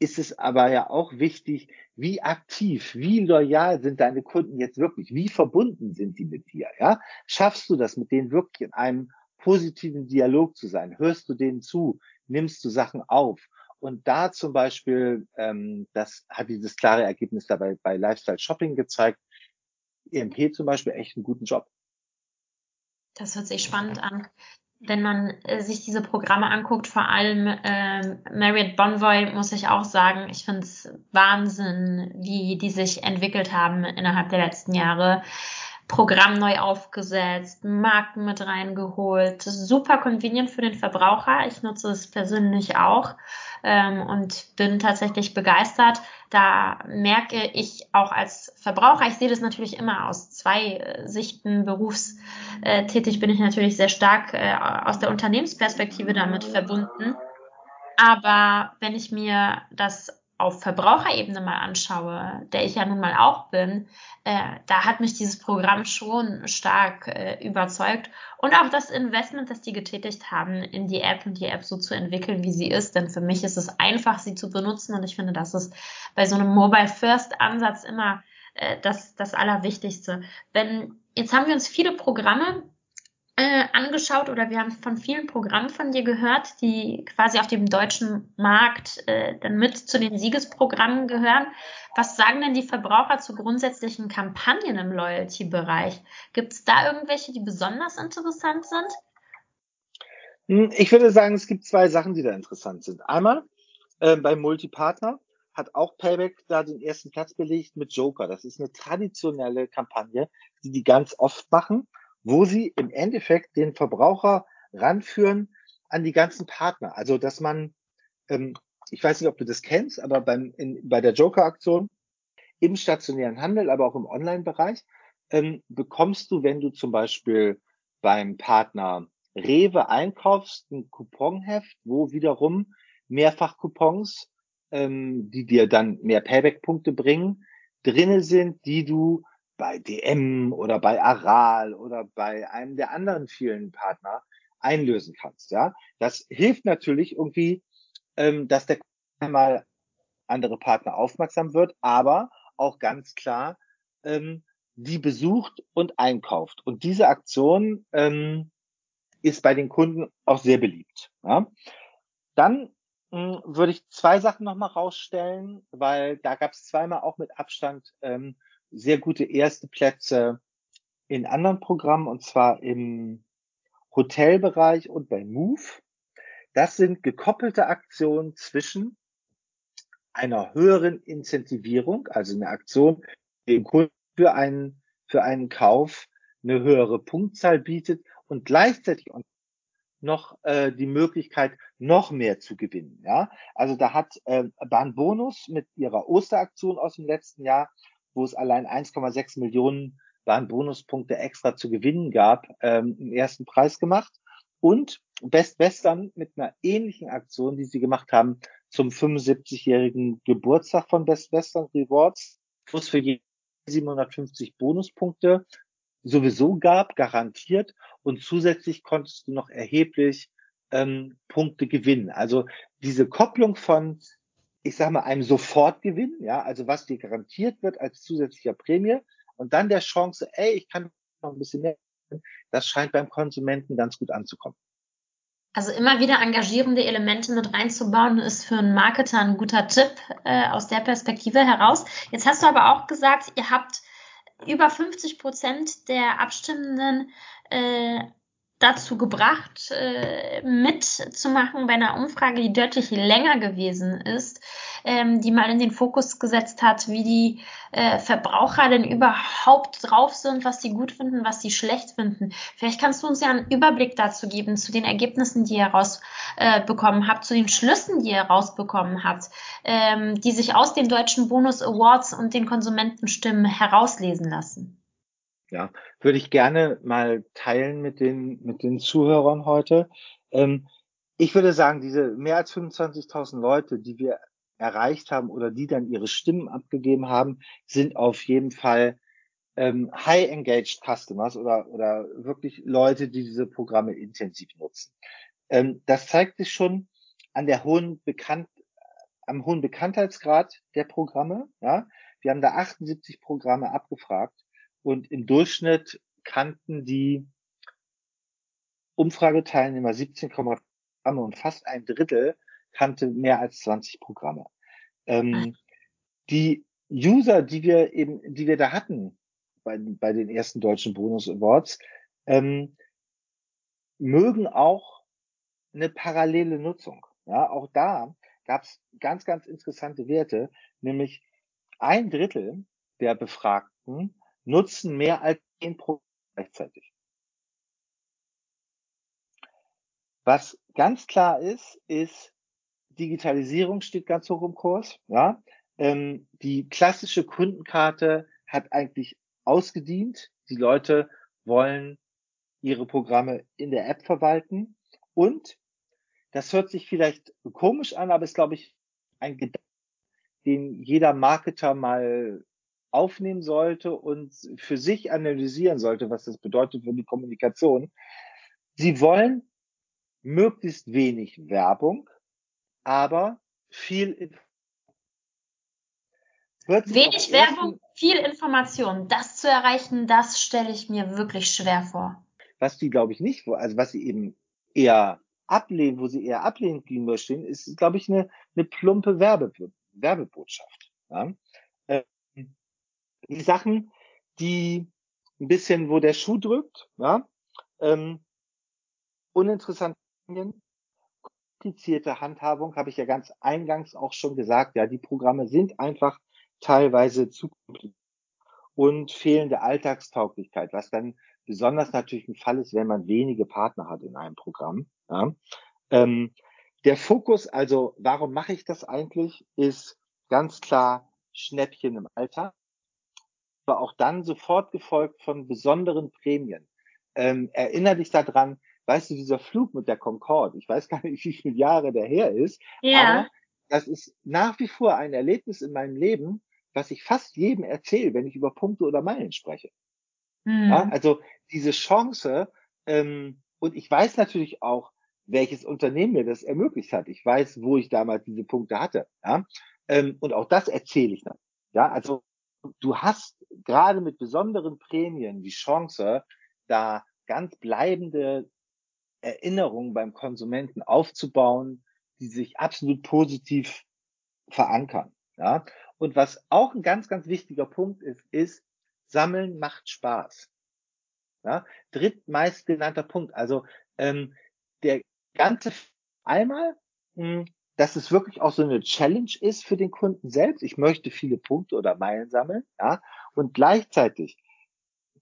ist es aber ja auch wichtig, wie aktiv, wie loyal sind deine Kunden jetzt wirklich? Wie verbunden sind die mit dir? Ja, schaffst du das, mit denen wirklich in einem positiven Dialog zu sein? Hörst du denen zu? Nimmst du Sachen auf? Und da zum Beispiel, ähm, das hat dieses klare Ergebnis dabei bei Lifestyle Shopping gezeigt, EMP zum Beispiel echt einen guten Job. Das hört sich spannend an. Wenn man äh, sich diese Programme anguckt, vor allem äh, Marriott Bonvoy, muss ich auch sagen, ich finde es Wahnsinn, wie die sich entwickelt haben innerhalb der letzten Jahre. Programm neu aufgesetzt, Marken mit reingeholt. Super convenient für den Verbraucher. Ich nutze es persönlich auch ähm, und bin tatsächlich begeistert. Da merke ich auch als Verbraucher, ich sehe das natürlich immer aus zwei äh, Sichten. Berufstätig bin ich natürlich sehr stark äh, aus der Unternehmensperspektive damit verbunden. Aber wenn ich mir das auf Verbraucherebene mal anschaue, der ich ja nun mal auch bin, äh, da hat mich dieses Programm schon stark äh, überzeugt. Und auch das Investment, das die getätigt haben, in die App und die App so zu entwickeln, wie sie ist. Denn für mich ist es einfach, sie zu benutzen. Und ich finde, das ist bei so einem Mobile-First-Ansatz immer äh, das, das Allerwichtigste. Wenn, jetzt haben wir uns viele Programme äh, angeschaut oder wir haben von vielen Programmen von dir gehört, die quasi auf dem deutschen Markt äh, dann mit zu den Siegesprogrammen gehören. Was sagen denn die Verbraucher zu grundsätzlichen Kampagnen im Loyalty-Bereich? Gibt es da irgendwelche, die besonders interessant sind? Hm, ich würde sagen, es gibt zwei Sachen, die da interessant sind. Einmal äh, beim Multipartner hat auch Payback da den ersten Platz belegt mit Joker. Das ist eine traditionelle Kampagne, die die ganz oft machen wo sie im Endeffekt den Verbraucher ranführen an die ganzen Partner. Also, dass man, ähm, ich weiß nicht, ob du das kennst, aber beim, in, bei der Joker-Aktion im stationären Handel, aber auch im Online-Bereich, ähm, bekommst du, wenn du zum Beispiel beim Partner Rewe einkaufst, ein Couponheft, wo wiederum mehrfach Coupons, ähm, die dir dann mehr Payback-Punkte bringen, drinne sind, die du bei DM oder bei Aral oder bei einem der anderen vielen Partner einlösen kannst. Ja, das hilft natürlich irgendwie, ähm, dass der mal andere Partner aufmerksam wird, aber auch ganz klar ähm, die besucht und einkauft. Und diese Aktion ähm, ist bei den Kunden auch sehr beliebt. Ja? Dann mh, hm, würde ich zwei Sachen nochmal rausstellen, weil da gab es zweimal auch mit Abstand ähm, sehr gute erste Plätze in anderen Programmen und zwar im Hotelbereich und bei Move. Das sind gekoppelte Aktionen zwischen einer höheren Incentivierung, also eine Aktion, die dem Kunden für einen, für einen Kauf eine höhere Punktzahl bietet und gleichzeitig noch äh, die Möglichkeit, noch mehr zu gewinnen. Ja, also da hat äh, Bahnbonus mit ihrer Osteraktion aus dem letzten Jahr wo es allein 1,6 Millionen waren Bonuspunkte extra zu gewinnen gab, ähm, im ersten Preis gemacht. Und Best Western mit einer ähnlichen Aktion, die sie gemacht haben zum 75-jährigen Geburtstag von Best Western Rewards, wo es für jeden 750 Bonuspunkte sowieso gab, garantiert. Und zusätzlich konntest du noch erheblich ähm, Punkte gewinnen. Also diese Kopplung von ich sage mal, einem Sofortgewinn, ja, also was dir garantiert wird als zusätzlicher Prämie und dann der Chance, ey, ich kann noch ein bisschen mehr, das scheint beim Konsumenten ganz gut anzukommen. Also immer wieder engagierende Elemente mit reinzubauen, ist für einen Marketer ein guter Tipp äh, aus der Perspektive heraus. Jetzt hast du aber auch gesagt, ihr habt über 50 Prozent der Abstimmenden äh, dazu gebracht, äh, mitzumachen bei einer Umfrage, die deutlich länger gewesen ist, ähm, die mal in den Fokus gesetzt hat, wie die äh, Verbraucher denn überhaupt drauf sind, was sie gut finden, was sie schlecht finden. Vielleicht kannst du uns ja einen Überblick dazu geben, zu den Ergebnissen, die ihr rausbekommen äh, habt, zu den Schlüssen, die ihr rausbekommen habt, ähm, die sich aus den deutschen Bonus Awards und den Konsumentenstimmen herauslesen lassen. Ja, würde ich gerne mal teilen mit den, mit den Zuhörern heute. Ähm, ich würde sagen, diese mehr als 25.000 Leute, die wir erreicht haben oder die dann ihre Stimmen abgegeben haben, sind auf jeden Fall ähm, high engaged Customers oder, oder wirklich Leute, die diese Programme intensiv nutzen. Ähm, das zeigt sich schon an der hohen Bekannt, am hohen Bekanntheitsgrad der Programme. Ja, wir haben da 78 Programme abgefragt und im Durchschnitt kannten die Umfrageteilnehmer 17, Programme und fast ein Drittel kannte mehr als 20 Programme. Ähm, die User, die wir eben, die wir da hatten, bei, bei den ersten deutschen Bonus Awards, ähm, mögen auch eine parallele Nutzung. Ja, auch da gab es ganz, ganz interessante Werte, nämlich ein Drittel der Befragten nutzen mehr als zehn Programme gleichzeitig. Was ganz klar ist, ist, Digitalisierung steht ganz hoch im Kurs. Ja, ähm, die klassische Kundenkarte hat eigentlich ausgedient. Die Leute wollen ihre Programme in der App verwalten. Und das hört sich vielleicht komisch an, aber ist, glaube ich, ein Gedanke, den jeder Marketer mal aufnehmen sollte und für sich analysieren sollte, was das bedeutet für die Kommunikation. Sie wollen möglichst wenig Werbung, aber viel Wenig Werbung, viel Information. Das zu erreichen, das stelle ich mir wirklich schwer vor. Was die, glaube ich, nicht, also was sie eben eher ablehnen, wo sie eher ablehnend gegenüberstehen, ist, glaube ich, eine, eine plumpe Werbe, Werbebotschaft. Ja? Die Sachen, die ein bisschen, wo der Schuh drückt, ja, ähm, uninteressant komplizierte Handhabung, habe ich ja ganz eingangs auch schon gesagt, ja, die Programme sind einfach teilweise zu kompliziert und fehlende Alltagstauglichkeit, was dann besonders natürlich ein Fall ist, wenn man wenige Partner hat in einem Programm. Ja. Ähm, der Fokus, also warum mache ich das eigentlich, ist ganz klar Schnäppchen im Alltag, aber auch dann sofort gefolgt von besonderen Prämien. Ähm, erinnere dich daran, weißt du, dieser Flug mit der Concorde, ich weiß gar nicht, wie viele Jahre der her ist, ja. aber das ist nach wie vor ein Erlebnis in meinem Leben, was ich fast jedem erzähle, wenn ich über Punkte oder Meilen spreche. Mhm. Ja, also diese Chance, ähm, und ich weiß natürlich auch, welches Unternehmen mir das ermöglicht hat. Ich weiß, wo ich damals diese Punkte hatte. Ja? Ähm, und auch das erzähle ich dann. Ja, also du hast gerade mit besonderen Prämien die Chance, da ganz bleibende Erinnerungen beim Konsumenten aufzubauen, die sich absolut positiv verankern. Ja? Und was auch ein ganz, ganz wichtiger Punkt ist, ist, Sammeln macht Spaß. Ja? Drittmeist genannter Punkt. Also ähm, der ganze einmal, mh, hm, dass es wirklich auch so eine Challenge ist für den Kunden selbst. Ich möchte viele Punkte oder Meilen sammeln, ja, und gleichzeitig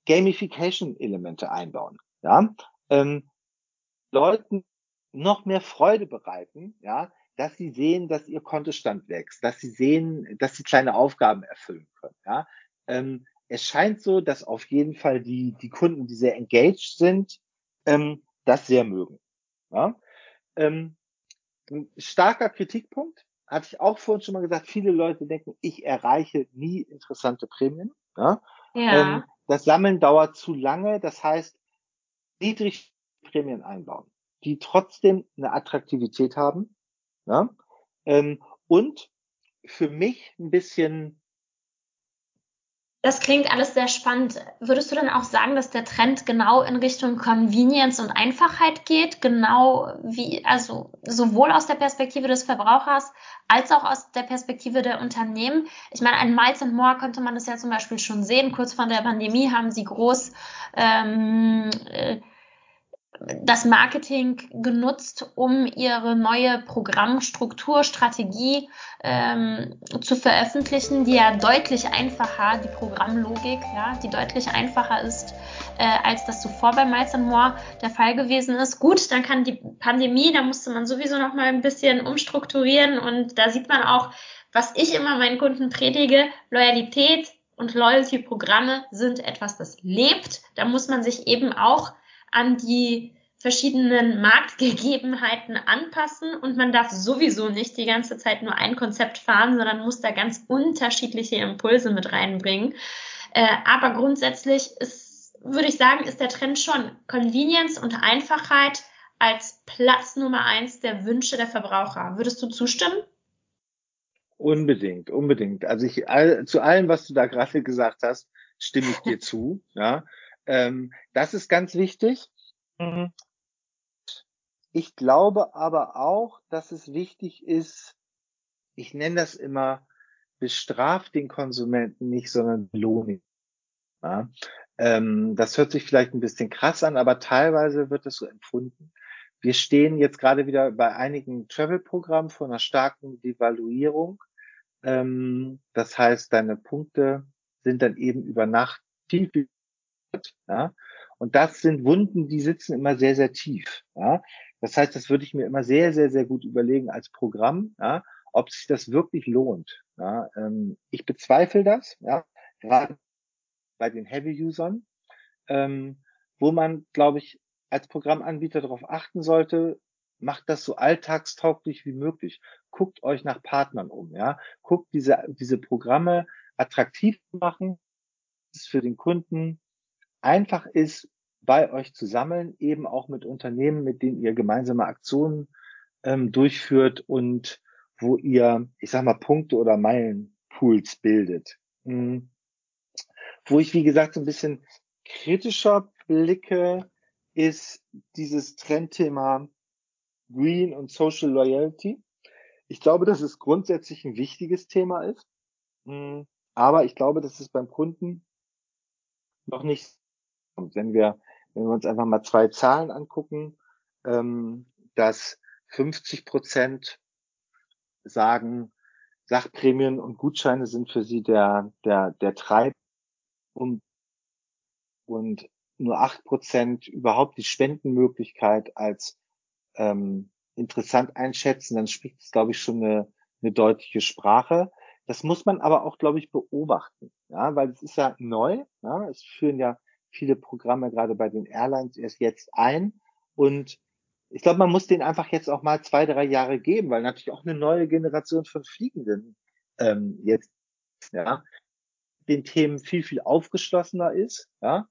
Gamification-Elemente einbauen, ja, ähm, Leuten noch mehr Freude bereiten, ja, dass sie sehen, dass ihr Kontostand wächst, dass sie sehen, dass sie kleine Aufgaben erfüllen können. Ja? Ähm, es scheint so, dass auf jeden Fall die, die Kunden, die sehr engaged sind, ähm, das sehr mögen. Ja? Ähm, ein starker Kritikpunkt, hatte ich auch vorhin schon mal gesagt, viele Leute denken, ich erreiche nie interessante Prämien. Ja? ja. Ähm, das Sammeln dauert zu lange, das heißt, niedrig Prämien einbauen, die trotzdem eine Attraktivität haben, ja? Ähm, und für mich ein bisschen. Das klingt alles sehr spannend. Würdest du dann auch sagen, dass der Trend genau in Richtung Convenience und Einfachheit geht? Genau wie, also sowohl aus der Perspektive des Verbrauchers als auch aus der Perspektive der Unternehmen. Ich meine, an Miles More konnte man das ja zum Beispiel schon sehen. Kurz vor der Pandemie haben sie groß ähm, äh, das Marketing genutzt, um ihre neue Programmstruktur, Strategie ähm, zu veröffentlichen, die ja deutlich einfacher, die Programmlogik, ja, die deutlich einfacher ist, äh, als das zuvor bei Miles More der Fall gewesen ist. Gut, dann kann die Pandemie, da musste man sowieso noch mal ein bisschen umstrukturieren und da sieht man auch, was ich immer meinen Kunden predige, Loyalität und Loyalty-Programme sind etwas, das lebt. Da muss man sich eben auch an die verschiedenen Marktgegebenheiten anpassen und man darf sowieso nicht die ganze Zeit nur ein Konzept fahren, sondern muss da ganz unterschiedliche Impulse mit reinbringen. Äh, aber grundsätzlich ist, würde ich sagen, ist der Trend schon Convenience und Einfachheit als Platz Nummer eins der Wünsche der Verbraucher. Würdest du zustimmen? Unbedingt, unbedingt. Also ich all, zu allem, was du da gerade gesagt hast, stimme ich dir zu. Ja, ähm, das ist ganz wichtig. Mhm. Ich glaube aber auch, dass es wichtig ist, ich nenne das immer, bestraft den Konsumenten nicht, sondern belohnt ihn. Ja? Ähm, das hört sich vielleicht ein bisschen krass an, aber teilweise wird es so empfunden. Wir stehen jetzt gerade wieder bei einigen Travel-Programmen vor einer starken Devaluierung. Ähm, das heißt, deine Punkte sind dann eben über Nacht viel, viel ja? Und das sind Wunden, die sitzen immer sehr, sehr tief. Ja? Das heißt, das würde ich mir immer sehr, sehr, sehr gut überlegen als Programm, ja? ob sich das wirklich lohnt. Ja? Ähm, ich bezweifle das, ja? gerade bei den Heavy-Usern, ähm, wo man, glaube ich, als Programmanbieter darauf achten sollte, macht das so alltagstauglich wie möglich. Guckt euch nach Partnern um, ja. Guckt diese, diese Programme attraktiv machen, es für den Kunden einfach ist, bei euch zu sammeln, eben auch mit Unternehmen, mit denen ihr gemeinsame Aktionen ähm, durchführt und wo ihr, ich sag mal, Punkte oder Meilenpools bildet. Mhm. Wo ich, wie gesagt, so ein bisschen kritischer blicke, ist dieses Trendthema Green und Social Loyalty. Ich glaube, dass es grundsätzlich ein wichtiges Thema ist. Mhm. Aber ich glaube, dass es beim Kunden noch nicht kommt. Wenn wir, wenn wir uns einfach mal zwei Zahlen angucken, ähm, dass 50 Prozent sagen, Sachprämien und Gutscheine sind für sie der, der, der Treib und, und nur acht Prozent überhaupt die Spendenmöglichkeit als ähm, interessant einschätzen, dann spricht es, glaube ich, schon eine, eine deutliche Sprache. Das muss man aber auch, glaube ich, beobachten, ja, weil es ist ja neu. Ja, es führen ja viele Programme gerade bei den Airlines erst jetzt ein und ich glaube, man muss den einfach jetzt auch mal zwei, drei Jahre geben, weil natürlich auch eine neue Generation von Fliegenden ähm, jetzt ja den Themen viel viel aufgeschlossener ist. Ja,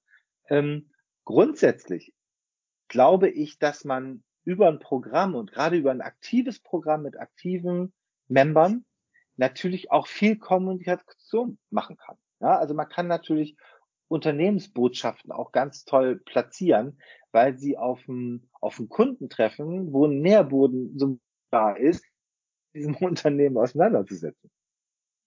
ähm, grundsätzlich glaube ich, dass man über ein Programm und gerade über ein aktives Programm mit aktiven Membern natürlich auch viel Kommunikation machen kann. Ja, also man kann natürlich Unternehmensbotschaften auch ganz toll platzieren, weil sie auf dem, auf dem Kunden treffen, wo ein Nährboden so da ist, diesem Unternehmen auseinanderzusetzen.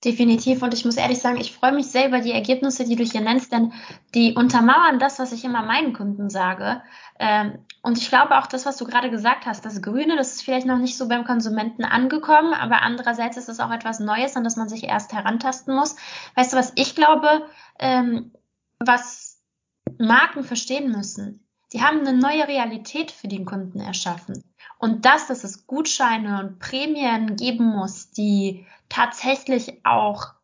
Definitiv. Und ich muss ehrlich sagen, ich freue mich sehr über die Ergebnisse, die du hier nennst, denn die untermauern das, was ich immer meinen Kunden sage. Ähm, und ich glaube auch das, was du gerade gesagt hast, das Grüne, das ist vielleicht noch nicht so beim Konsumenten angekommen, aber andererseits ist es auch etwas Neues, an das man sich erst herantasten muss. Weißt du, was ich glaube, ähm, was Marken verstehen müssen? Die haben eine neue Realität für den Kunden erschaffen. Und das, dass es Gutscheine und Prämien geben muss, die tatsächlich auch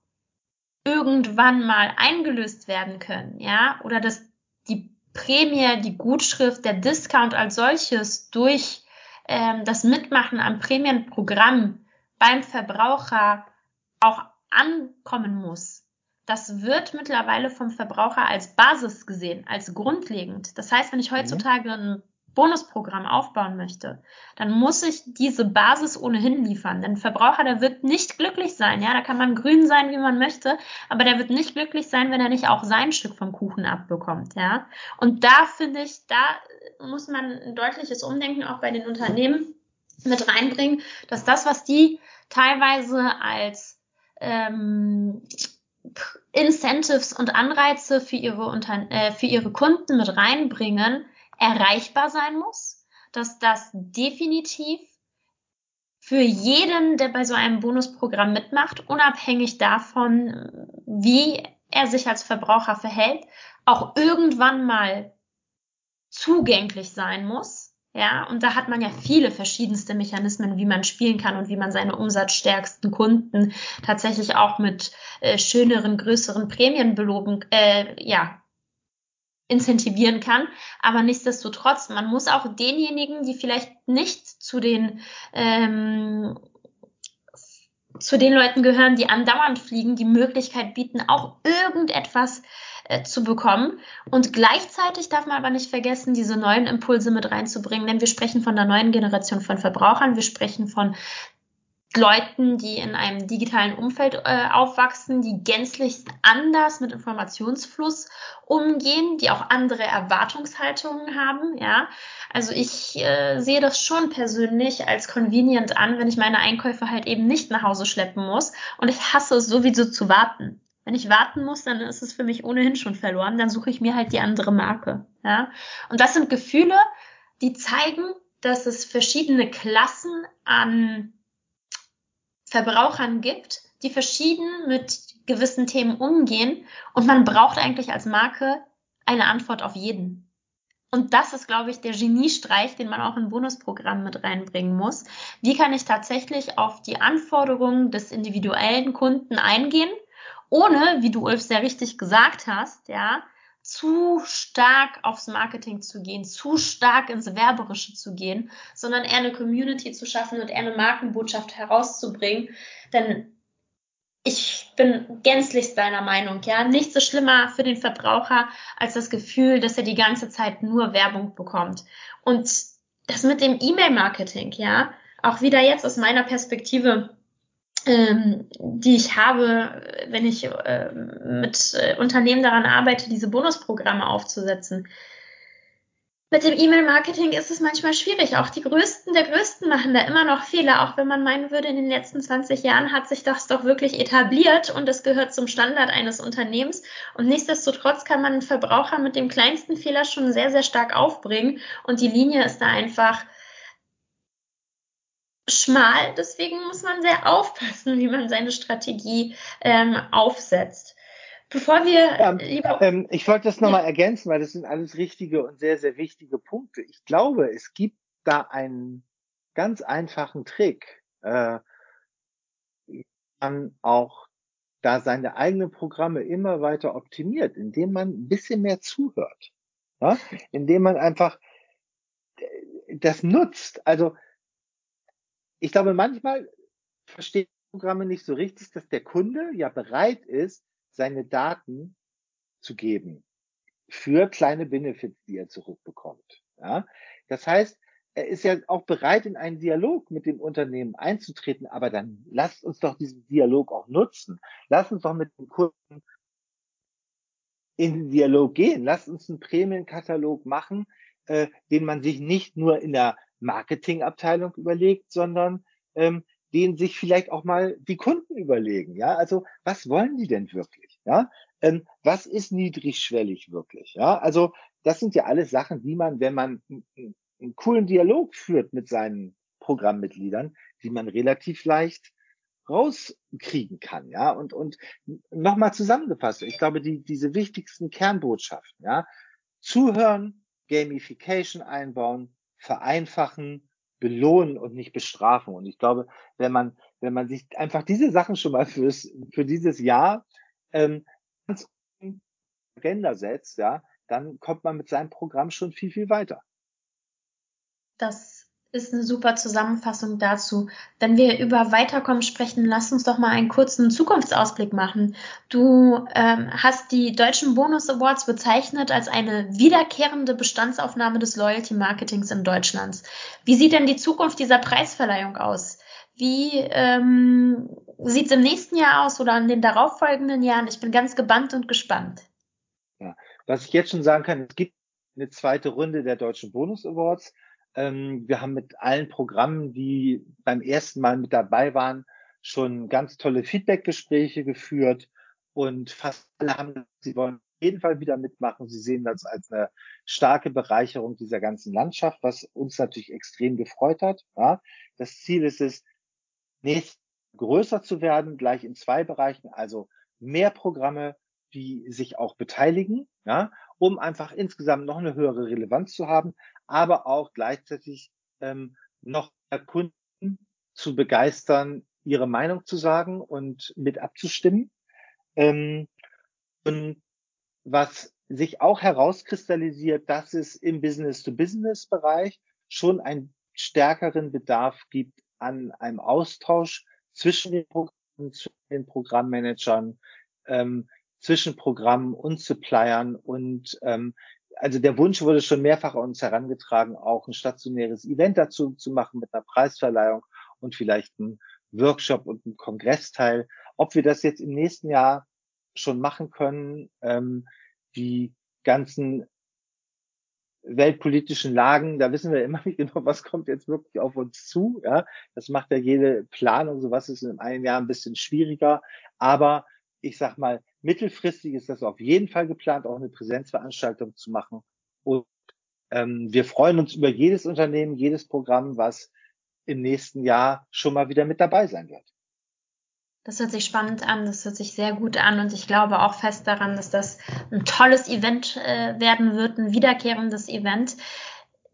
irgendwann mal eingelöst werden können, ja, oder dass die Prämie, die Gutschrift, der Discount als solches durch ähm, das Mitmachen am Prämienprogramm beim Verbraucher auch ankommen muss. Das wird mittlerweile vom Verbraucher als Basis gesehen, als grundlegend. Das heißt, wenn ich mhm. heutzutage ein Bonusprogramm aufbauen möchte, dann muss ich diese Basis ohnehin liefern. Denn Verbraucher, der wird nicht glücklich sein. Ja, da kann man grün sein, wie man möchte, aber der wird nicht glücklich sein, wenn er nicht auch sein Stück vom Kuchen abbekommt. Ja, und da finde ich, da muss man ein deutliches Umdenken auch bei den Unternehmen mit reinbringen, dass das, was die teilweise als ähm, Incentives und Anreize für ihre, Unter äh, für ihre Kunden mit reinbringen, erreichbar sein muss, dass das definitiv für jeden, der bei so einem Bonusprogramm mitmacht, unabhängig davon, wie er sich als Verbraucher verhält, auch irgendwann mal zugänglich sein muss. Ja, und da hat man ja viele verschiedenste Mechanismen, wie man spielen kann und wie man seine umsatzstärksten Kunden tatsächlich auch mit äh, schöneren, größeren Prämien beloben, äh, ja, incentivieren kann. Aber nichtsdestotrotz, man muss auch denjenigen, die vielleicht nicht zu den ähm, zu den Leuten gehören, die andauernd fliegen, die Möglichkeit bieten, auch irgendetwas äh, zu bekommen. Und gleichzeitig darf man aber nicht vergessen, diese neuen Impulse mit reinzubringen, denn wir sprechen von der neuen Generation von Verbrauchern, wir sprechen von Leuten, die in einem digitalen Umfeld äh, aufwachsen, die gänzlich anders mit Informationsfluss umgehen, die auch andere Erwartungshaltungen haben, ja. Also ich äh, sehe das schon persönlich als convenient an, wenn ich meine Einkäufe halt eben nicht nach Hause schleppen muss und ich hasse es sowieso zu warten. Wenn ich warten muss, dann ist es für mich ohnehin schon verloren, dann suche ich mir halt die andere Marke, ja. Und das sind Gefühle, die zeigen, dass es verschiedene Klassen an Verbrauchern gibt, die verschieden mit gewissen Themen umgehen und man braucht eigentlich als Marke eine Antwort auf jeden. Und das ist, glaube ich, der Geniestreich, den man auch in Bonusprogramm mit reinbringen muss. Wie kann ich tatsächlich auf die Anforderungen des individuellen Kunden eingehen, ohne, wie du Ulf sehr richtig gesagt hast, ja, zu stark aufs Marketing zu gehen, zu stark ins Werberische zu gehen, sondern eher eine Community zu schaffen und eher eine Markenbotschaft herauszubringen. Denn ich bin gänzlich deiner Meinung, ja. Nichts ist schlimmer für den Verbraucher als das Gefühl, dass er die ganze Zeit nur Werbung bekommt. Und das mit dem E-Mail-Marketing, ja, auch wieder jetzt aus meiner Perspektive ähm, die ich habe, wenn ich äh, mit äh, Unternehmen daran arbeite, diese Bonusprogramme aufzusetzen. Mit dem E-Mail-Marketing ist es manchmal schwierig. Auch die Größten der Größten machen da immer noch Fehler, auch wenn man meinen würde, in den letzten 20 Jahren hat sich das doch wirklich etabliert und es gehört zum Standard eines Unternehmens. Und nichtsdestotrotz kann man einen Verbraucher mit dem kleinsten Fehler schon sehr, sehr stark aufbringen. Und die Linie ist da einfach schmal. Deswegen muss man sehr aufpassen, wie man seine Strategie ähm, aufsetzt. Bevor wir ja, lieber ähm, ich wollte das nochmal ja. ergänzen, weil das sind alles richtige und sehr, sehr wichtige Punkte. Ich glaube, es gibt da einen ganz einfachen Trick, äh, man auch da seine eigenen Programme immer weiter optimiert, indem man ein bisschen mehr zuhört. Ja? Indem man einfach äh, das nutzt. Also ich glaube, manchmal verstehen Programme nicht so richtig, dass der Kunde ja bereit ist, seine Daten zu geben für kleine Benefits, die er zurückbekommt. Ja? Das heißt, er ist ja auch bereit, in einen Dialog mit dem Unternehmen einzutreten, aber dann lasst uns doch diesen Dialog auch nutzen. Lasst uns doch mit dem Kunden in den Dialog gehen. Lasst uns einen Prämienkatalog machen, äh, den man sich nicht nur in der Marketingabteilung überlegt, sondern ähm, den sich vielleicht auch mal die Kunden überlegen. Ja, also was wollen die denn wirklich? Ja, ähm, was ist niedrigschwellig wirklich? Ja, also das sind ja alles Sachen, die man, wenn man einen, einen coolen Dialog führt mit seinen Programmmitgliedern, die man relativ leicht rauskriegen kann, ja, und, und nochmal zusammengefasst, ich glaube, die, diese wichtigsten Kernbotschaften, ja, zuhören, Gamification einbauen, vereinfachen, belohnen und nicht bestrafen. Und ich glaube, wenn man, wenn man sich einfach diese Sachen schon mal fürs, für dieses Jahr ähm, ganz Agenda setzt, ja, dann kommt man mit seinem Programm schon viel, viel weiter. Das ist eine super Zusammenfassung dazu. Wenn wir über Weiterkommen sprechen, lass uns doch mal einen kurzen Zukunftsausblick machen. Du ähm, hast die deutschen Bonus Awards bezeichnet als eine wiederkehrende Bestandsaufnahme des Loyalty Marketings in Deutschland. Wie sieht denn die Zukunft dieser Preisverleihung aus? Wie ähm, sieht es im nächsten Jahr aus oder in den darauffolgenden Jahren? Ich bin ganz gebannt und gespannt. Ja, was ich jetzt schon sagen kann, es gibt eine zweite Runde der deutschen Bonus Awards. Ähm, wir haben mit allen Programmen, die beim ersten Mal mit dabei waren, schon ganz tolle Feedbackgespräche geführt und fast alle haben, sie wollen auf jeden Fall wieder mitmachen. Sie sehen das als eine starke Bereicherung dieser ganzen Landschaft, was uns natürlich extrem gefreut hat. Ja. Das Ziel ist es, nächst größer zu werden, gleich in zwei Bereichen, also mehr Programme, die sich auch beteiligen, ja, um einfach insgesamt noch eine höhere Relevanz zu haben, aber auch gleichzeitig ähm, noch Kunden zu begeistern, ihre Meinung zu sagen und mit abzustimmen. Ähm, und was sich auch herauskristallisiert, dass es im Business-to-Business-Bereich schon einen stärkeren Bedarf gibt an einem Austausch zwischen den, Programmen, zwischen den Programmmanagern, ähm, zwischen Programmen und Suppliern und ähm, also der Wunsch wurde schon mehrfach an uns herangetragen, auch ein stationäres Event dazu zu machen mit einer Preisverleihung und vielleicht ein Workshop und ein Kongressteil. Ob wir das jetzt im nächsten Jahr schon machen können, ähm, die ganzen weltpolitischen Lagen, da wissen wir immer nicht genau, was kommt jetzt wirklich auf uns zu. Ja, das macht ja jede Planung, sowas ist in einem Jahr ein bisschen schwieriger. Aber ich sag mal, mittelfristig ist das auf jeden Fall geplant, auch eine Präsenzveranstaltung zu machen. Und ähm, wir freuen uns über jedes Unternehmen, jedes Programm, was im nächsten Jahr schon mal wieder mit dabei sein wird. Das hört sich spannend an, das hört sich sehr gut an und ich glaube auch fest daran, dass das ein tolles Event äh, werden wird, ein wiederkehrendes Event.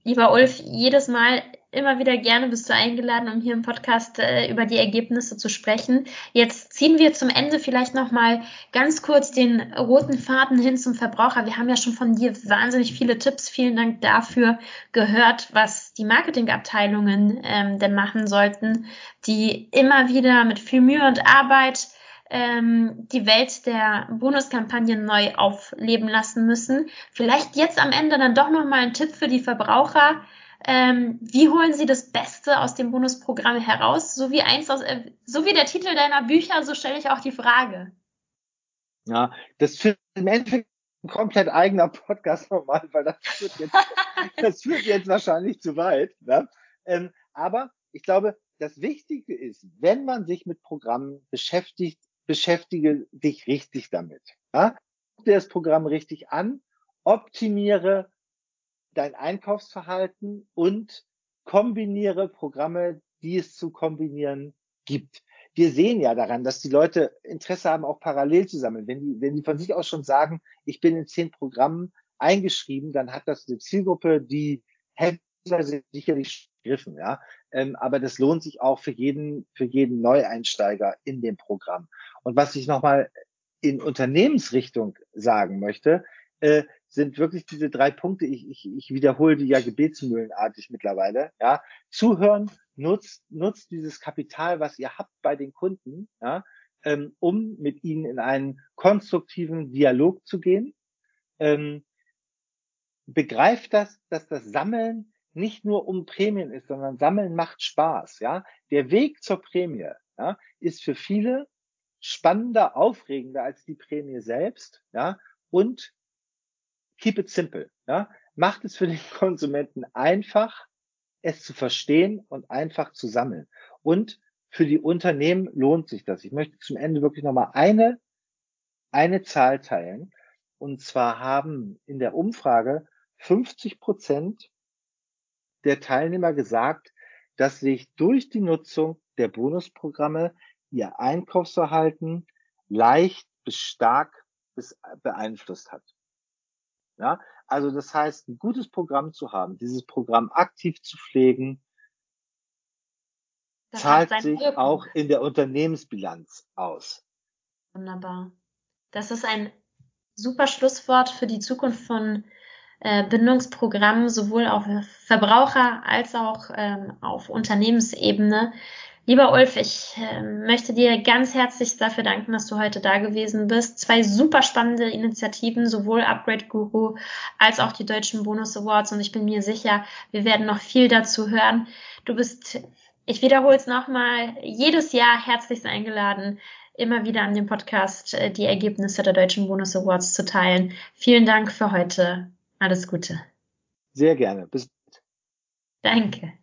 Lieber Ulf, jedes Mal immer wieder gerne bist du eingeladen, um hier im Podcast äh, über die Ergebnisse zu sprechen. Jetzt ziehen wir zum Ende vielleicht noch mal ganz kurz den roten Faden hin zum Verbraucher. Wir haben ja schon von dir wahnsinnig viele Tipps, vielen Dank dafür gehört, was die Marketingabteilungen ähm, denn machen sollten, die immer wieder mit viel Mühe und Arbeit ähm, die Welt der Bonuskampagnen neu aufleben lassen müssen. Vielleicht jetzt am Ende dann doch noch mal ein Tipp für die Verbraucher ähm, wie holen Sie das Beste aus dem Bonusprogramm heraus? So wie eins aus, äh, so wie der Titel deiner Bücher, so stelle ich auch die Frage. Ja, das führt im Endeffekt ein komplett eigener Podcast normal, weil das führt jetzt, das führt jetzt wahrscheinlich zu weit. Ne? Ähm, aber ich glaube, das Wichtige ist, wenn man sich mit Programmen beschäftigt, beschäftige dich richtig damit. Ja? Guck dir das Programm richtig an, optimiere dein Einkaufsverhalten und kombiniere Programme, die es zu kombinieren gibt. Wir sehen ja daran, dass die Leute Interesse haben, auch parallel zu sammeln. Wenn die, wenn die von sich aus schon sagen, ich bin in zehn Programmen eingeschrieben, dann hat das eine Zielgruppe, die hätte sicherlich gegriffen, ja. Ähm, aber das lohnt sich auch für jeden, für jeden Neueinsteiger in dem Programm. Und was ich nochmal in Unternehmensrichtung sagen möchte, äh, sind wirklich diese drei Punkte. Ich, ich, ich wiederhole die ja gebetsmühlenartig mittlerweile. Ja, zuhören, nutzt, nutzt dieses Kapital, was ihr habt bei den Kunden, ja, ähm, um mit ihnen in einen konstruktiven Dialog zu gehen. Ähm, begreift das, dass das Sammeln nicht nur um Prämien ist, sondern Sammeln macht Spaß. Ja, der Weg zur Prämie ja, ist für viele spannender, aufregender als die Prämie selbst. Ja, und keep it simple. Ja? Macht es für den Konsumenten einfach, es zu verstehen und einfach zu sammeln. Und für die Unternehmen lohnt sich das. Ich möchte zum Ende wirklich nochmal eine, eine Zahl teilen. Und zwar haben in der Umfrage 50 Prozent der Teilnehmer gesagt, dass sich durch die Nutzung der Bonusprogramme ihr Einkaufsverhalten leicht bis stark bis beeinflusst hat. Ja, also das heißt, ein gutes Programm zu haben, dieses Programm aktiv zu pflegen, das zahlt sich Wirkung. auch in der Unternehmensbilanz aus. Wunderbar. Das ist ein super Schlusswort für die Zukunft von äh, Bindungsprogrammen, sowohl auf Verbraucher als auch ähm, auf Unternehmensebene. Lieber Ulf, ich äh, möchte dir ganz herzlich dafür danken, dass du heute da gewesen bist. Zwei super spannende Initiativen, sowohl Upgrade Guru als auch die Deutschen Bonus Awards. Und ich bin mir sicher, wir werden noch viel dazu hören. Du bist, ich wiederhole es nochmal, jedes Jahr herzlichst eingeladen, immer wieder an dem Podcast äh, die Ergebnisse der Deutschen Bonus Awards zu teilen. Vielen Dank für heute. Alles Gute. Sehr gerne. Bis. Danke.